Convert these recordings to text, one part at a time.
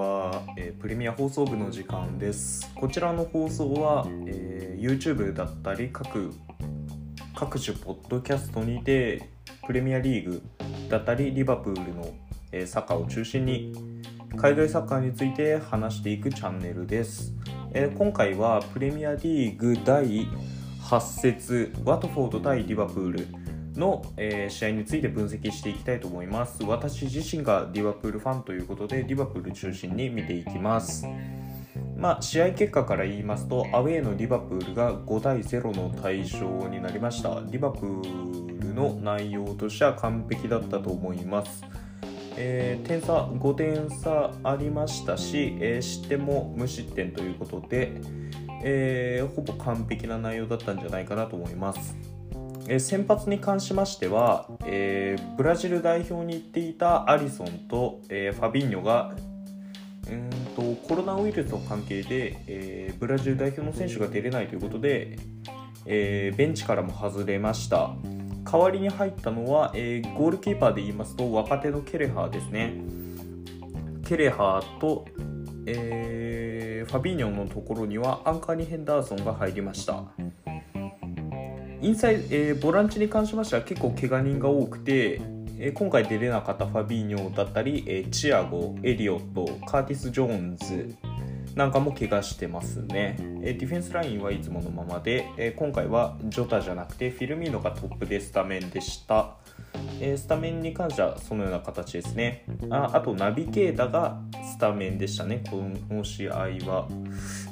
は、えープレミア放送部の時間です。こちらの放送は、えー YouTube だったり各各種ポッドキャストにてプレミアリーグだったりリバプールの、えーサッカーを中心に海外サッカーについて話していくチャンネルです、えー今回はプレミアリーグ第8節ワトフォード対リバプールの、えー試合について分析していきたいと思います。私自身がリバプールファンということでリバプール中心に見ていきます。まあ、試合結果から言いますとアウェーのリバプールが5対0の大勝になりました。リバプールの内容としては完璧だったと思います、えー点差5点差ありましたし、えー失点も無失点ということで、えーほぼ完璧な内容だったんじゃないかなと思います。え先発に関しましては、えーブラジル代表に行っていたアリソンと、えーファビーニョがうんとコロナウイルスの関係で、えーブラジル代表の選手が出れないということで、えベンチからも外れました。代わりに入ったのは、えゴールキーパーで言いますと若手のケレハーですね。ケレハーと、えファビーニョのところにはアンカーにヘンダーソンが入りました。インサイド、えーボランチに関しましては結構怪我人が多くて、えー今回出れなかったファビーニョだったり、えーチアゴ、エリオット、カーティス・ジョーンズなんかも怪我してますね、えーディフェンスラインはいつものままで、えー今回はジョタじゃなくてフィルミーノがトップでスタメンでした、えースタメンに関してはそのような形ですね。ああとナビゲータがタメンでしたね。この試合は。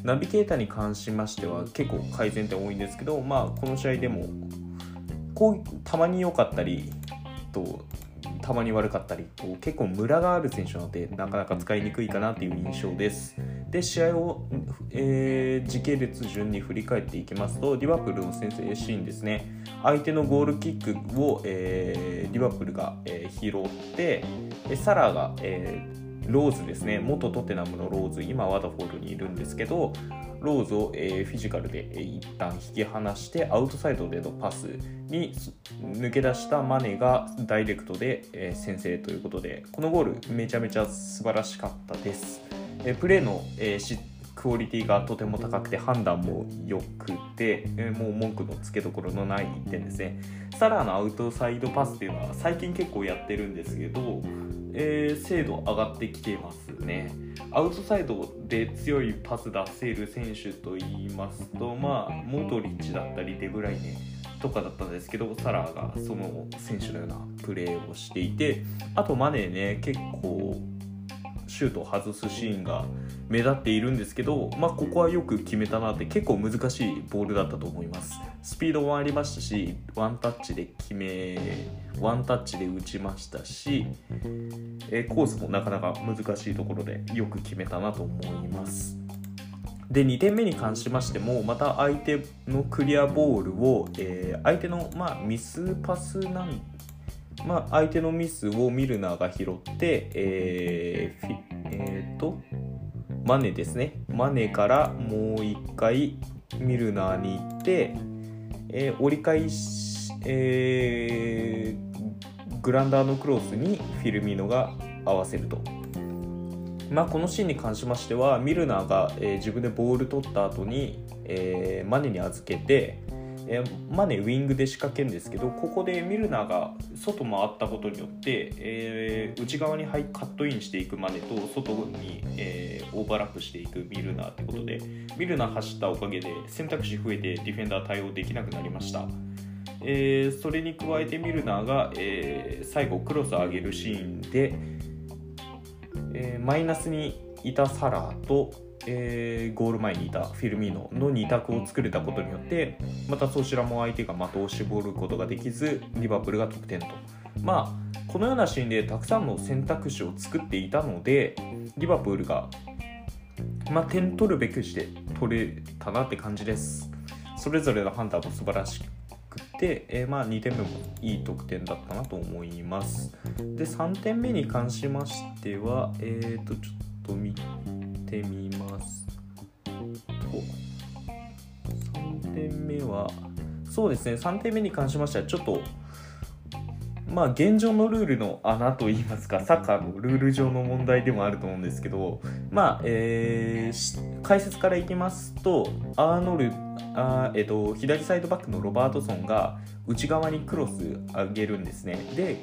ナビゲーターに関しましては結構改善点多いんですけど、まあ、この試合でもこうたまに良かったりとたまに悪かったりと結構ムラがある選手なのでなかなか使いにくいかなという印象です。で試合を、えー時系列順に振り返っていきますとリバプールの先制シーンですね。相手のゴールキックを、えーリバプールが、えー拾ってサラーが、えーローズですね。元トテナムのローズ今ワダフォールにいるんですけどローズを、えーフィジカルで、えー一旦引き離してアウトサイドでのパスに抜け出したマネがダイレクトで、えー先制ということでこのゴールめちゃめちゃ素晴らしかったです、えープレーの、えーしクオリティがとても高くて判断も良くて、えもう文句のつけどころのない1点ですね。サラーのアウトサイドパスっていうのは最近結構やってるんですけど、えー精度上がってきてますね。アウトサイドで強いパス出せる選手と言いますとまあモドリッチだったりデブライネとかだったんですけどサラーがその選手のようなプレーをしていてあとマネーね結構シュートを外すシーンが目立っているんですけど、まあ、ここはよく決めたなって結構難しいボールだったと思います。スピードもありましたしワンタッチで決めワンタッチで打ちましたし、えコースもなかなか難しいところでよく決めたなと思います。で2点目に関しましてもまた相手のクリアボールを、えー相手の、まあ、ミスパスなんまあ、相手のミスをミルナーが拾って、えーえーとマネですねマネからもう一回ミルナーに行って、えー折り返し、えーグランダーのクロスにフィルミーノが合わせると。まあ、このシーンに関しましてはミルナーが、えー自分でボール取った後に、えーマネに預けて、えマネウィングで仕掛けるんですけどここでミルナーが外回ったことによって、えー内側に入カットインしていくマネと外に、えーオーバーラップしていくミルナーってことでミルナー走ったおかげで選択肢増えてディフェンダー対応できなくなりました。えーそれに加えてミルナーが、えー最後クロス上げるシーンで、えーマイナスにいたサラーと、えーゴール前にいたフィルミーノの2択を作れたことによってまたそちらも相手が的を絞ることができずリバプールが得点と。まあこのようなシーンでたくさんの選択肢を作っていたのでリバプールが、まあ、点取るべくして取れたなって感じです。それぞれの判断も素晴らしくて、えーまあ、2点目もいい得点だったなと思います。で3点目に関しましてはえっ、とちょっと見てみます。3点目はそうですね。3点目に関しましてはちょっとまあ現状のルールの穴といいますかサッカーのルール上の問題でもあると思うんですけどまあ、えー、解説からいきますとアーノルあ、えーと、左サイドバックのロバートソンが内側にクロス上げるんですね。で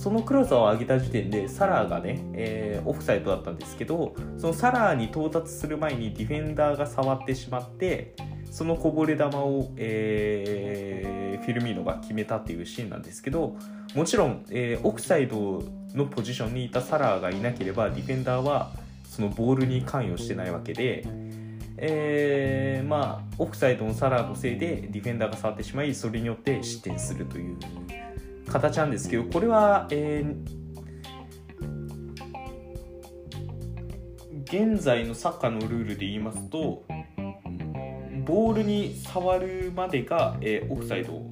そのクロスを上げた時点でサラーがね、えー、オフサイドだったんですけどそのサラーに到達する前にディフェンダーが触ってしまってそのこぼれ球を、えー、フィルミーノが決めたっていうシーンなんですけどもちろん、えー、オフサイドのポジションにいたサラーがいなければディフェンダーはそのボールに関与してないわけで、えー、まあオフサイドのサラーのせいでディフェンダーが触ってしまいそれによって失点するという形なんですけどこれは、えー、現在のサッカーのルールで言いますとボールに触るまでが、えー、オフサイド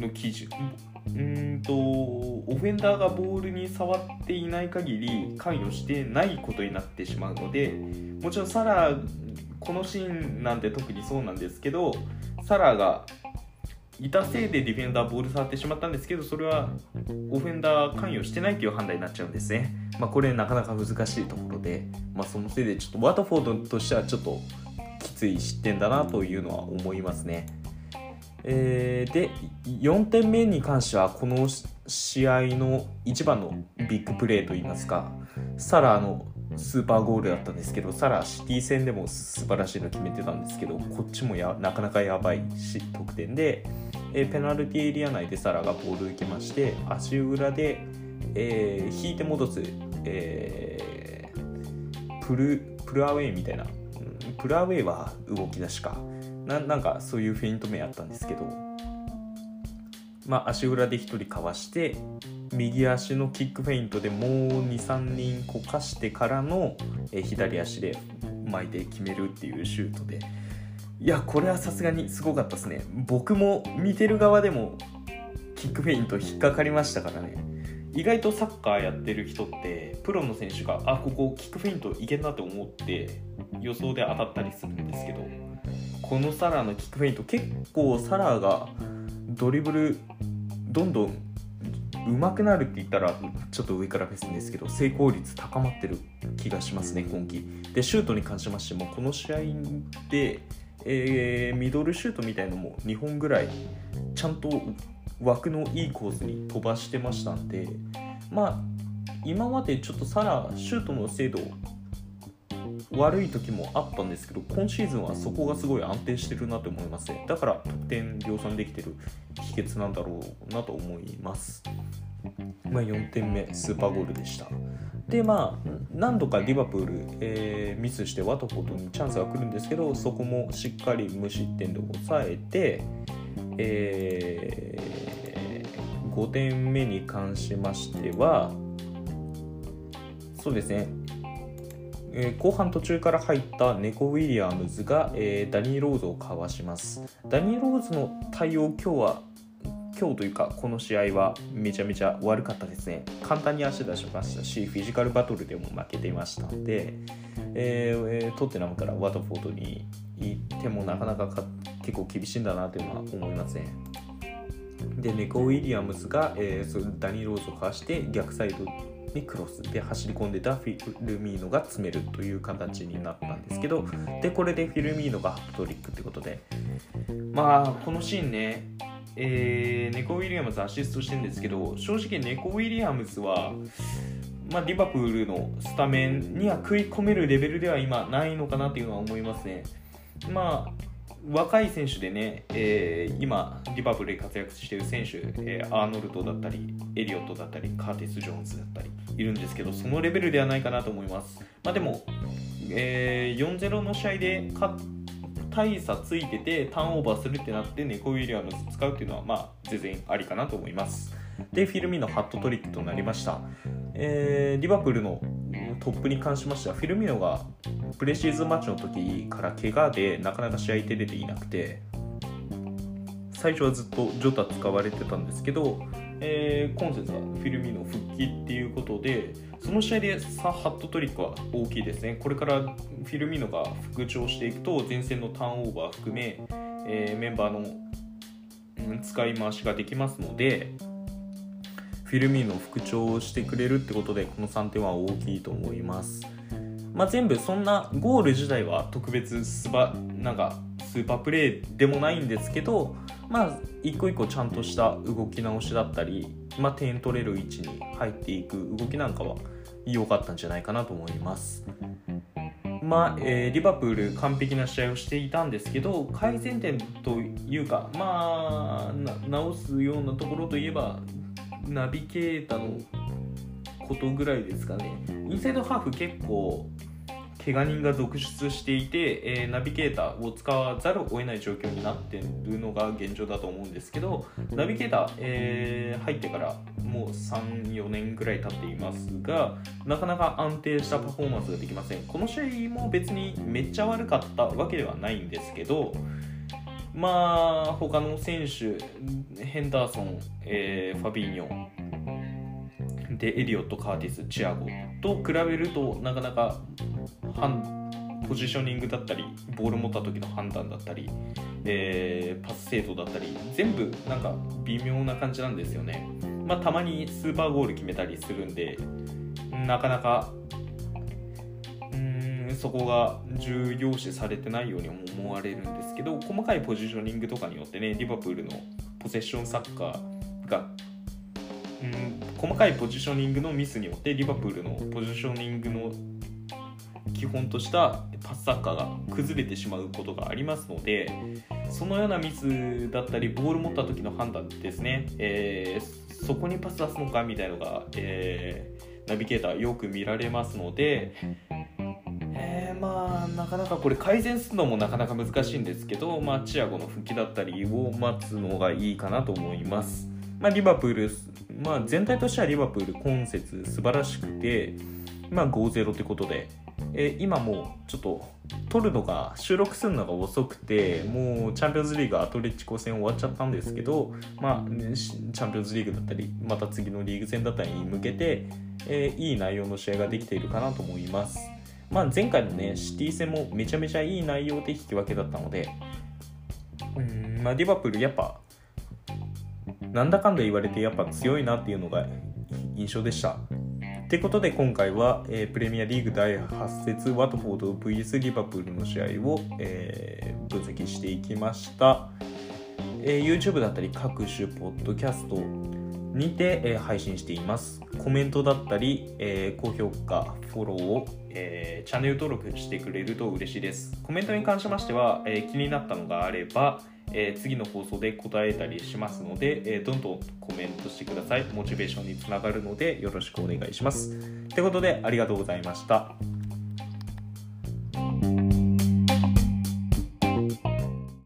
の基準。うんとオフェンダーがボールに触っていない限り関与してないことになってしまうのでもちろんサラーこのシーンなんて特にそうなんですけどサラがいたせいでディフェンダーボール触ってしまったんですけどそれはオフェンダー関与してないという判断になっちゃうんですね、まあ、これなかなか難しいところで、まあ、そのせいでちょっとワトフォードとしてはちょっときつい失点だなというのは思いますね。えー、で4点目に関してはこの試合の一番のビッグプレーといいますかサラのスーパーゴールだったんですけどサラシティ戦でも素晴らしいの決めてたんですけどこっちもやなかなかやばいし得点で、えー、ペナルティエリア内でサラがボールを受けまして足裏で、えー、引いて戻す、えー、プルプルアウェイみたいな、うん、プルアウェイは動き出しか。ななんかそういうフェイント目あったんですけどまあ足裏で1人かわして右足のキックフェイントでもう23人こかしてからの、え左足で巻いて決めるっていうシュートで。いやこれはさすがにすごかったですね。僕も見てる側でもキックフェイント引っかかりましたからね。意外とサッカーやってる人ってプロの選手があここキックフェイントいけんなと思って予想で当たったりするんですけどこのサラーのキックフェイント結構サラーがドリブルどんどん上手くなるって言ったらちょっと上からフェスですけど成功率高まってる気がしますね今季。でシュートに関しましてもこの試合で、えー、ミドルシュートみたいのも2本ぐらいちゃんと枠のいいコースに飛ばしてましたんでまあ今までちょっとサラシュートの精度悪い時もあったんですけど今シーズンはそこがすごい安定してるなと思いますね。だから得点量産できてる秘訣なんだろうなと思います。まあ、4点目スーパーゴールでした。でまあ何度かリバプール、えー、ミスしてワトフォードにチャンスが来るんですけどそこもしっかり無失点で抑えて、えー、5点目に関しましてはそうですね。えー、後半途中から入ったネコ・ウィリアムズが、えー、ダニー・ローズをかわします。ダニー・ローズの対応今日は今日というかこの試合はめちゃめちゃ悪かったですね。簡単に足出しましたしフィジカルバトルでも負けていましたので、えー、トッテナムからワトフォードに行ってもなかなか結構厳しいんだなというのは思いますねでネコ・ウィリアムズが、えー、ダニー・ローズをかわして逆サイドにクロスで走り込んでたフィルミーノが詰めるという形になったんですけどでこれでフィルミーノがハットトリックってことでまあこのシーンねえー、ネコ・ウィリアムズアシストしてるんですけど正直ネコ・ウィリアムズはまあ、リバプールのスタメンには食い込めるレベルでは今ないのかなというのは思いますね。まあ若い選手でね、えー、今、リバプールで活躍している選手、えー、アーノルドだったり、エリオットだったり、カーティス・ジョーンズだったりいるんですけど、そのレベルではないかなと思います。まあ、でも、えー、4-0の試合で大差ついててターンオーバーするってなってネコ・ウィリアムズ使うっていうのは、まあ、全然ありかなと思います。で、フィルミのハットトリックとなりました。えー、リバプールのトップに関しましてはフィルミノがプレシーズンマッチの時から怪我でなかなか試合手出ていなくて最初はずっとジョタ使われてたんですけど、えー、今節はフィルミノ復帰っていうことでその試合でサ・ハットトリックは大きいですね。これからフィルミノが復調していくと前線のターンオーバー含め、えー、メンバーの使い回しができますのでフィルミーノ復調をしてくれるってことでこの3点は大きいと思います。まあ、全部そんなゴール自体は特別スバなんかスーパープレーでもないんですけどまあ一個一個ちゃんとした動き直しだったり、まあ、点取れる位置に入っていく動きなんかは良かったんじゃないかなと思います。まあえー、リバプール完璧な試合をしていたんですけど改善点というかまあ直すようなところといえばナビゲーターのことぐらいですかね。インサイドハーフ結構怪我人が続出していて、えー、ナビゲーターを使わざるを得ない状況になっているのが現状だと思うんですけどナビゲーター、えー、入ってからもう34年ぐらい経っていますがなかなか安定したパフォーマンスができません。この試合も別にめっちゃ悪かったわけではないんですけどまあ他の選手ヘンダーソン、えー、ファビーニョでエリオット、カーティス、チアゴと比べるとなかなかポジショニングだったりボール持った時の判断だったり、えー、パス精度だったり全部なんか微妙な感じなんですよね。まあ、たまにスーパーゴール決めたりするんでなかなかそこが重要視されてないように思われるんですけど細かいポジショニングとかによってねリバプールのポゼッションサッカーがうん細かいポジショニングのミスによってリバプールのポジショニングの基本としたパスサッカーが崩れてしまうことがありますのでそのようなミスだったりボール持った時の判断ですね、えー、そこにパス出すのかみたいのが、えー、ナビゲーターよく見られますので、えー、まあなかなかこれ改善するのもなかなか難しいんですけど、まあ、チアゴの復帰だったりを待つのがいいかなと思います。まあ、リバプール、まあ、全体としてはリバプール今節素晴らしくて、まあ、5-0ってことで、えー、今もうちょっと取るのが収録するのが遅くてもうチャンピオンズリーグアトレチコ戦終わっちゃったんですけど、まあ、ね、チャンピオンズリーグだったりまた次のリーグ戦だったりに向けて、えー、いい内容の試合ができているかなと思います。まあ、前回のねシティ戦もめちゃめちゃいい内容で引き分けだったのでうんまあ、リバプールやっぱなんだかんだ言われてやっぱ強いなっていうのが印象でした。ってことで今回は、えー、プレミアリーグ第8節ワトフォード VS リバプールの試合を、えー、分析していきました、えー、YouTube だったり各種ポッドキャストにて、え、配信していますコメントだったり、え、高評価フォローを、えー、チャンネル登録してくれると嬉しいですコメントに関しましては、え気になったのがあればえー、次の放送で答えたりしますので、え、どんどんコメントしてください。モチベーションにつながるのでよろしくお願いします。ということでありがとうございました。